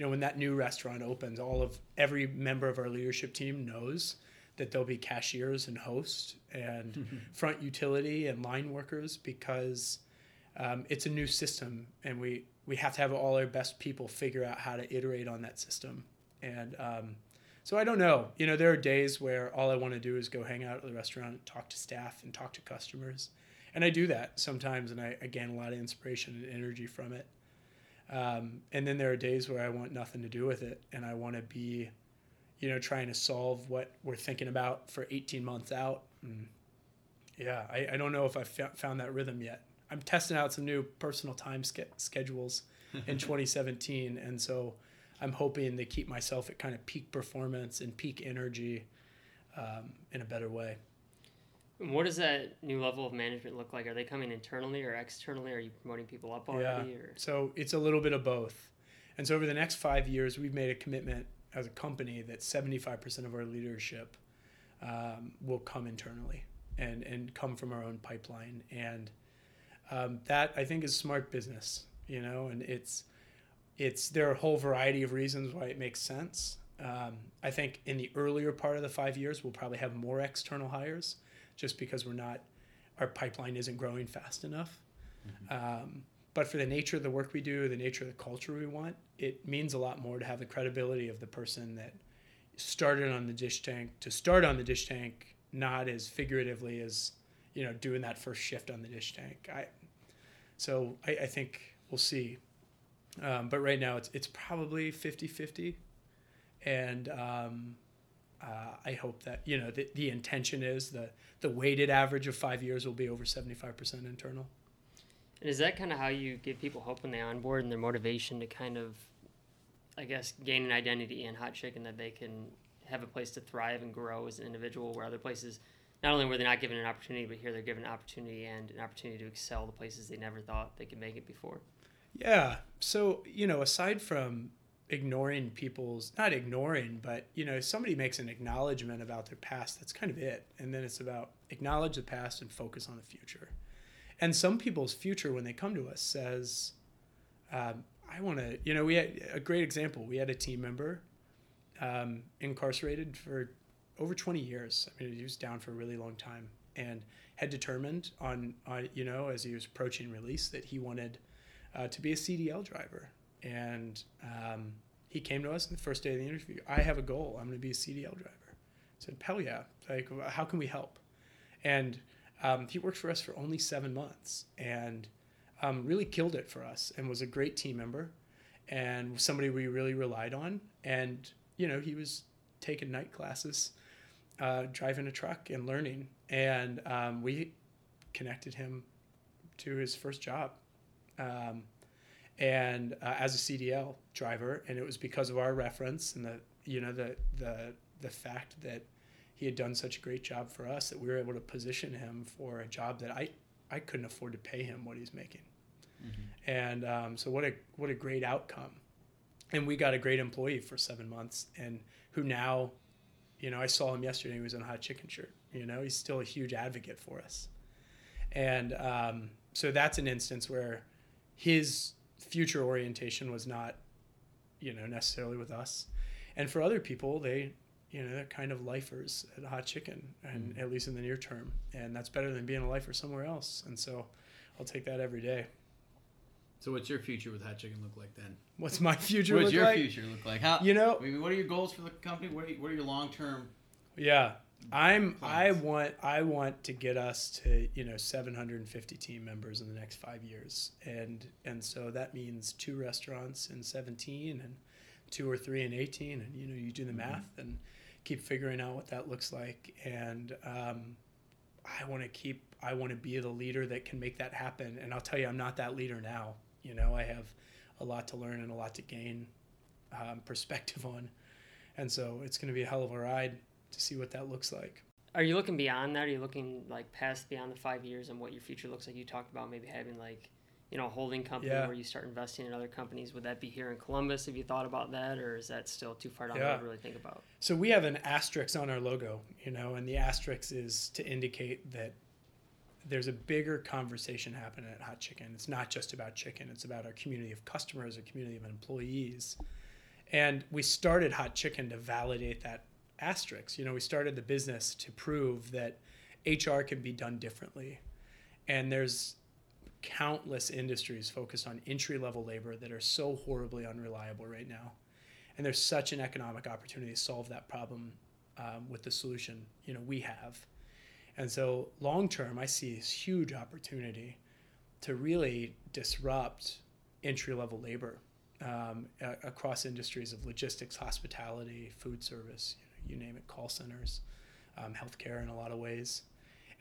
you know, when that new restaurant opens, all of every member of our leadership team knows that there'll be cashiers and hosts and front utility and line workers because um, it's a new system and we we have to have all our best people figure out how to iterate on that system. And um, so i don't know. You know there are days where all i want to do is go hang out at the restaurant and talk to staff and talk to customers. And i do that sometimes and i, I gain a lot of inspiration and energy from it um, and then there are days where i want nothing to do with it and i want to be you know trying to solve what we're thinking about for 18 months out. And yeah i, I don't know if i've found that rhythm yet. I'm testing out some new personal time ske- schedules in 2017 and so i'm hoping to keep myself at kind of peak performance and peak energy um, in a better way and what does that new level of management look like? Are they coming internally or externally? Are you promoting people up already? Or? So it's a little bit of both. And so over the next five years, we've made a commitment as a company that 75% of our leadership um, will come internally and, and come from our own pipeline. And um, that I think is smart business, you know, and it's, it's there are a whole variety of reasons why it makes sense. Um, I think in the earlier part of the five years, we'll probably have more external hires, just because we're not, our pipeline isn't growing fast enough. Um, but for the nature of the work we do, the nature of the culture we want, it means a lot more to have the credibility of the person that started on the dish tank to start on the dish tank, not as figuratively as you know doing that first shift on the dish tank. I so I, I think we'll see. Um, but right now it's it's probably 50-50. and um, uh, I hope that you know the, the intention is the the weighted average of five years will be over seventy five percent internal. And is that kind of how you give people hope when they onboard and their motivation to kind of, I guess, gain an identity in hot chicken that they can have a place to thrive and grow as an individual, where other places, not only were they not given an opportunity, but here they're given an opportunity and an opportunity to excel the places they never thought they could make it before. Yeah. So you know, aside from ignoring people's not ignoring but you know if somebody makes an acknowledgement about their past that's kind of it. And then it's about acknowledge the past and focus on the future. And some people's future when they come to us says um, i want to you know we had a great example. We had a team member um, incarcerated for over 20 years. I mean he was down for a really long time and had determined on, on you know as he was approaching release that he wanted uh, to be a cdl driver and um, he came to us the first day of the interview. I have a goal. I'm going to be a CDL driver. I said, hell yeah. Like, how can we help? And um, he worked for us for only seven months and um, really killed it for us and was a great team member and somebody we really relied on. And, you know, he was taking night classes, uh, driving a truck and learning. And um, we connected him to his first job. And uh, as a CDL driver, and it was because of our reference and the you know the the the fact that he had done such a great job for us that we were able to position him for a job that I I couldn't afford to pay him what he's making, mm-hmm. and um, so what a what a great outcome, and we got a great employee for seven months, and who now, you know, I saw him yesterday. He was in a hot chicken shirt. You know, he's still a huge advocate for us, and um, so that's an instance where his future orientation was not, you know, necessarily with us. And for other people, they, you know, they're kind of lifers at Hot Chicken, and mm-hmm. at least in the near term, and that's better than being a lifer somewhere else. And so, I'll take that every day. So, what's your future with Hot Chicken look like then? What's my future? What's look your like? future look like? How you know? I mean, what are your goals for the company? What are, what are your long term? Yeah, I'm I want I want to get us to you know 750 team members in the next five years, and and so that means two restaurants in 17 and two or three in 18, and you know you do the math mm-hmm. and keep figuring out what that looks like, and um, I want to keep I want to be the leader that can make that happen, and I'll tell you I'm not that leader now. You know I have a lot to learn and a lot to gain um, perspective on, and so it's going to be a hell of a ride to see what that looks like. Are you looking beyond that? Are you looking like past beyond the five years and what your future looks like? You talked about maybe having like, you know, a holding company yeah. where you start investing in other companies. Would that be here in Columbus? Have you thought about that, or is that still too far down yeah. to really think about? So we have an asterisk on our logo, you know, and the asterisk is to indicate that there's a bigger conversation happening at Hot Chicken. It's not just about chicken; it's about our community of customers, our community of employees. And we started Hot Chicken to validate that asterisks. You know, we started the business to prove that HR can be done differently. And there's countless industries focused on entry level labor that are so horribly unreliable right now. And there's such an economic opportunity to solve that problem um, with the solution you know we have. And so long term, I see this huge opportunity to really disrupt entry level labor um, across industries of logistics, hospitality, food service, you name it, call centers, um, healthcare in a lot of ways.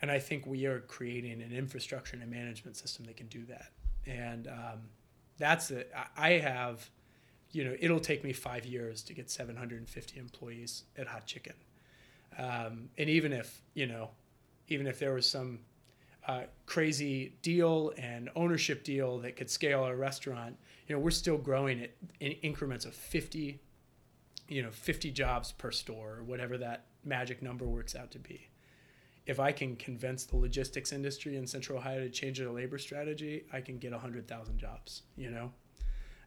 And I think we are creating an infrastructure and a management system that can do that. And um, that's it. I have, you know, it'll take me five years to get 750 employees at Hot Chicken. Um, and even if, you know, even if there was some uh, crazy deal and ownership deal that could scale our restaurant, you know, we're still growing it in increments of 50 you know 50 jobs per store or whatever that magic number works out to be if i can convince the logistics industry in central ohio to change their labor strategy i can get 100000 jobs you know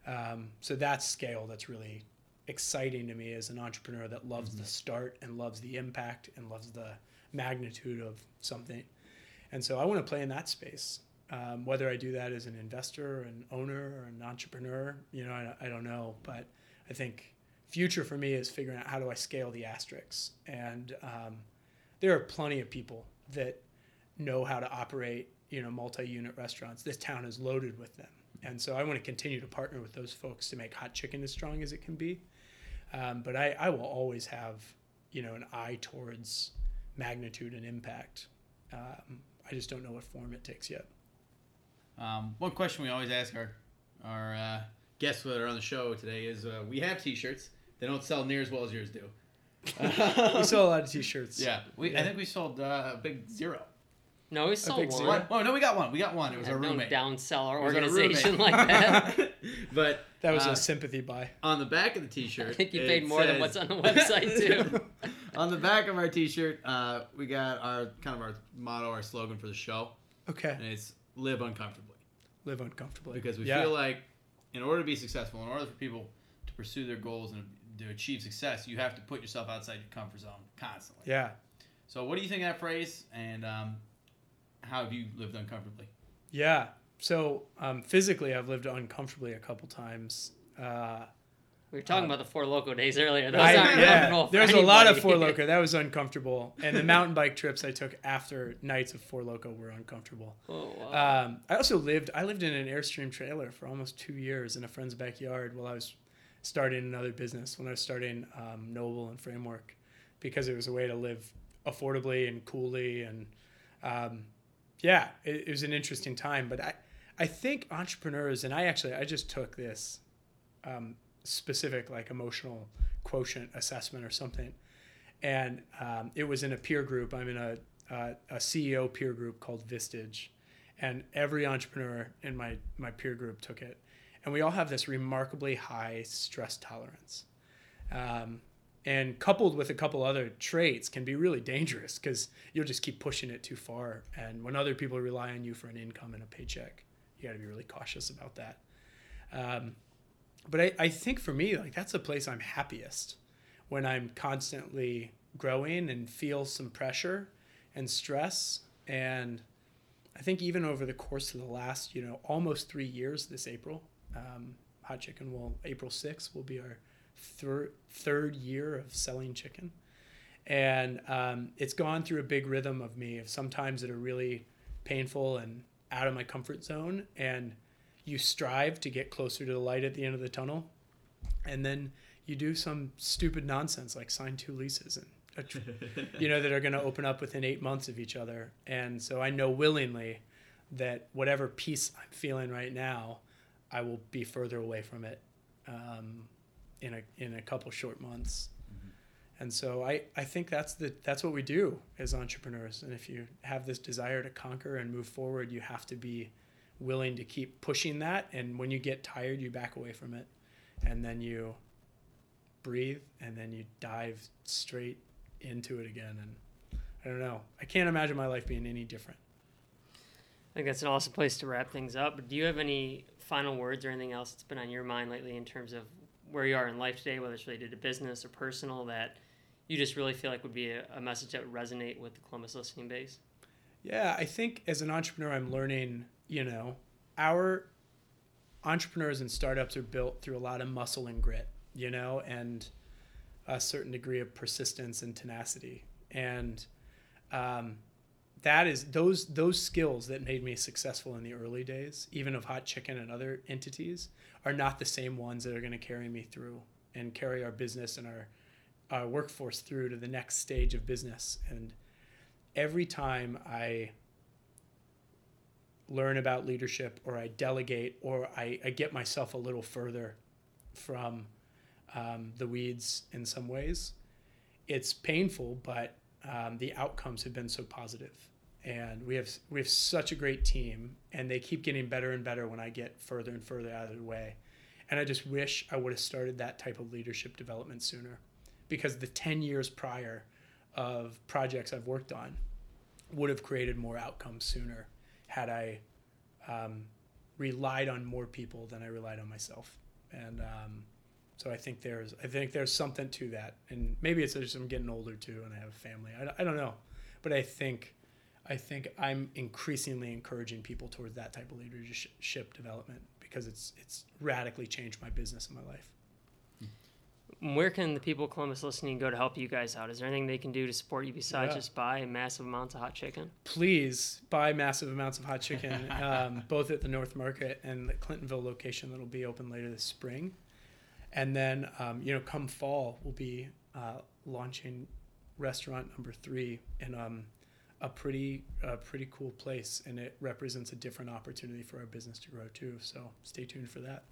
Um, so that's scale that's really exciting to me as an entrepreneur that loves the start and loves the impact and loves the magnitude of something. And so I want to play in that space. Um, whether I do that as an investor, an owner, or an entrepreneur, you know, I, I don't know. But I think future for me is figuring out how do I scale the asterisks. And um, there are plenty of people that know how to operate, you know, multi-unit restaurants. This town is loaded with them. And so I want to continue to partner with those folks to make hot chicken as strong as it can be. Um, but I, I will always have, you know, an eye towards magnitude and impact. Um, I just don't know what form it takes yet. Um, one question we always ask our our uh, guests that are on the show today is: uh, We have T-shirts. They don't sell near as well as yours do. we sell a lot of T-shirts. Yeah, we, I think we sold uh, a big zero. No, we sold one. zero. Oh no, we got one. We got one. It was Had our no roommate. downsell our It was our organization roommate. like that. but That was uh, a sympathy buy. on the back of the T-shirt. I think you paid more than what's on the website too. on the back of our T-shirt, uh, we got our kind of our motto, our slogan for the show, Okay. and it's "Live uncomfortably." Live uncomfortably. because we Yeah. feel like in order to be successful, in order for people to pursue their goals and to achieve success, you have to put yourself outside your comfort zone constantly. Yeah. So, what do you think of that phrase, and um, how have you lived uncomfortably? Yeah. So um, physically, I've lived uncomfortably a couple times. Uh, We were talking about the four loco days earlier. Those I, aren't yeah, comfortable for there's a lot of. Four Loco. That was uncomfortable. And the mountain bike trips I took after nights of Four Loco were uncomfortable. Oh, wow. Um, I also lived. I lived in an airstream trailer for almost two years in a friend's backyard while I was starting another business. When I was starting um, Noble and Framework, because it was a way to live affordably and coolly, and um, yeah, it, it was an interesting time. But I, I think entrepreneurs, and I actually, I just took this um, specific like emotional quotient assessment or something, and um, it was in a peer group. I'm in a uh, a CEO peer group called Vistage, and every entrepreneur in my my peer group took it, and we all have this remarkably high stress tolerance, um, and coupled with a couple other traits can be really dangerous because you'll just keep pushing it too far, and when other people rely on you for an income and a paycheck, you got to be really cautious about that. Um, but I, I think for me, like that's the place I'm happiest when I'm constantly growing and feel some pressure and stress. And I think even over the course of the last, you know, almost three years this April, um, Hot Chicken will, April 6th will be our thir- third year of selling chicken. And um, it's gone through a big rhythm of me of sometimes that are really painful and out of my comfort zone. And you strive to get closer to the light at the end of the tunnel. And then you do some stupid nonsense like sign two leases and you know that are going to open up within eight months of each other and so i know willingly that whatever peace i'm feeling right now i will be further away from it um, in a in a couple short months. And so I, I think that's the that's what we do as entrepreneurs. And if you have this desire to conquer and move forward you have to be willing to keep pushing that. And when you get tired you back away from it. And then you breathe and then you dive straight into it again. And i don't know. I can't imagine my life being any different. I think that's an awesome place to wrap things up. Do you have any final words or anything else that's been on your mind lately in terms of where you are in life today, whether it's related to business or personal, that you just really feel like would be a, a message that would resonate with the Columbus listening base? Yeah, I think as an entrepreneur, I'm learning, you know, our entrepreneurs and startups are built through a lot of muscle and grit, you know, and a certain degree of persistence and tenacity. And um, that is those those skills that made me successful in the early days, even of Hot Chicken and other entities, are not the same ones that are going to carry me through and carry our business and our our workforce through to the next stage of business. And every time I learn about leadership or I delegate or I, I get myself a little further from um, the weeds in some ways, it's painful, but um, the outcomes have been so positive. And we have we have such a great team, and they keep getting better and better when I get further and further out of the way. And I just wish I would have started that type of leadership development sooner, because the ten years prior of projects I've worked on would have created more outcomes sooner had I um, relied on more people than I relied on myself. and um, so I think there's I think there's something to that, and maybe it's just I'm getting older too, and I have a family. I, I don't know, but I think I think I'm increasingly encouraging people towards that type of leadership development because it's it's radically changed my business and my life. Where can the people of Columbus listening go to help you guys out? Is there anything they can do to support you besides Yeah. just buy massive amounts of hot chicken? Please buy massive amounts of hot chicken, um, both at the North Market and the Clintonville location that'll be open later this spring. And then, um, you know, come fall, we'll be uh, launching restaurant number three in um, a pretty, uh, pretty cool place, and it represents a different opportunity for our business to grow too. So stay tuned for that.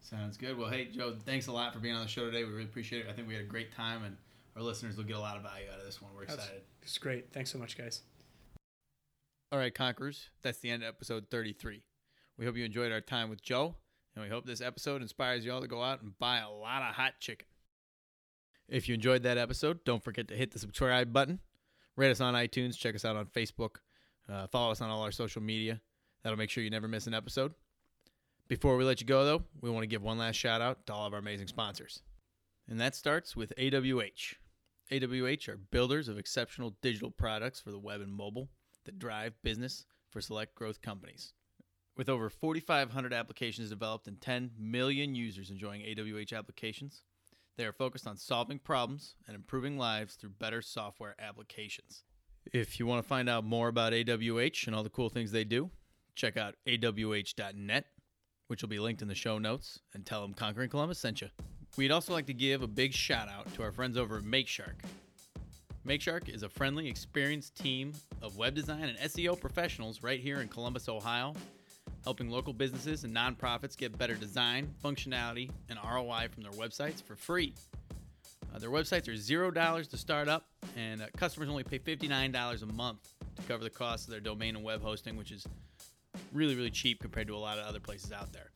Sounds good. Well, hey, Joe, thanks a lot for being on the show today. We really appreciate it. I think we had a great time, and our listeners will get a lot of value out of this one. We're That's- excited. It's great. Thanks so much, guys. All right, Conquerors, that's the end of episode 33. We hope you enjoyed our time with Joe, and we hope this episode inspires you all to go out and buy a lot of hot chicken. If you enjoyed that episode, don't forget to hit the subscribe button, rate us on iTunes, check us out on Facebook, uh, follow us on all our social media. That'll make sure you never miss an episode. Before we let you go, though, we want to give one last shout out to all of our amazing sponsors. And that starts with AWH. AWH are builders of exceptional digital products for the web and mobile that drive business for select growth companies. With over 4,500 applications developed and 10 million users enjoying AWH applications, they are focused on solving problems and improving lives through better software applications. If you want to find out more about AWH and all the cool things they do, check out awh.net, which will be linked in the show notes, and tell them Conquering Columbus sent you. We'd also like to give a big shout out to our friends over at MakeShark. MakeShark is a friendly, experienced team of web design and SEO professionals right here in Columbus, Ohio, helping local businesses and nonprofits get better design, functionality, and ROI from their websites for free. Uh, their websites are zero dollars to start up, and uh, customers only pay $59 a month to cover the cost of their domain and web hosting, which is really, really cheap compared to a lot of other places out there.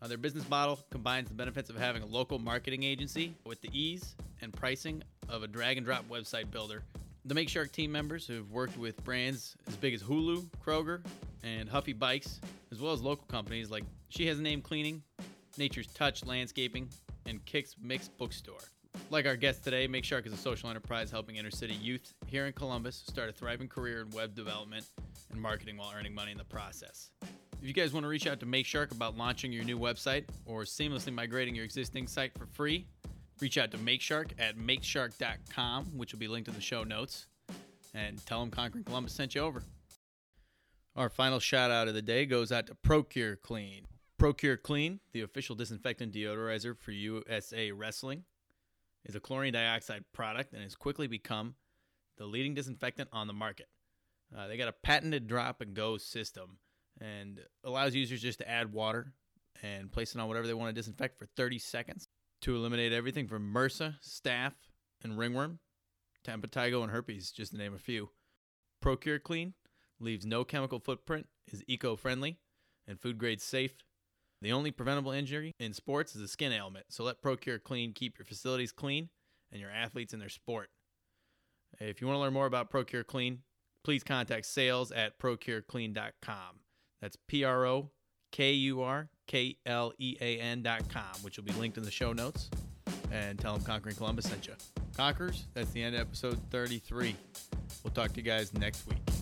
Uh, their business model combines the benefits of having a local marketing agency with the ease and pricing of a drag and drop website builder. The Make Shark team members who've worked with brands as big as Hulu, Kroger, and Huffy Bikes, as well as local companies like She Has a Name Cleaning, Nature's Touch Landscaping, and Kicks Mix Bookstore. Like our guest today, Make Shark is a social enterprise helping inner city youth here in Columbus start a thriving career in web development and marketing while earning money in the process. If you guys want to reach out to Make Shark about launching your new website or seamlessly migrating your existing site for free, reach out to MakeShark at makeshark.com, which will be linked in the show notes, and tell them Conquering Columbus sent you over. Our final shout out of the day goes out to Procure Clean. Procure Clean, the official disinfectant deodorizer for USA Wrestling, is a chlorine dioxide product and has quickly become the leading disinfectant on the market. Uh, they got a patented drop and go system and allows users just to add water and place it on whatever they want to disinfect for 30 seconds to eliminate everything from MRSA, staph, and ringworm, to impetigo and herpes, just to name a few. Procure Clean leaves no chemical footprint, is eco-friendly, and food grade safe. The only preventable injury in sports is a skin ailment, so let Procure Clean keep your facilities clean and your athletes in their sport. If you want to learn more about Procure Clean, please contact sales at procureclean.com. That's P R O K U R K L E A N.com, which will be linked in the show notes. And tell them Conquering Columbus sent you. Conquerors, that's the end of episode 33. We'll talk to you guys next week.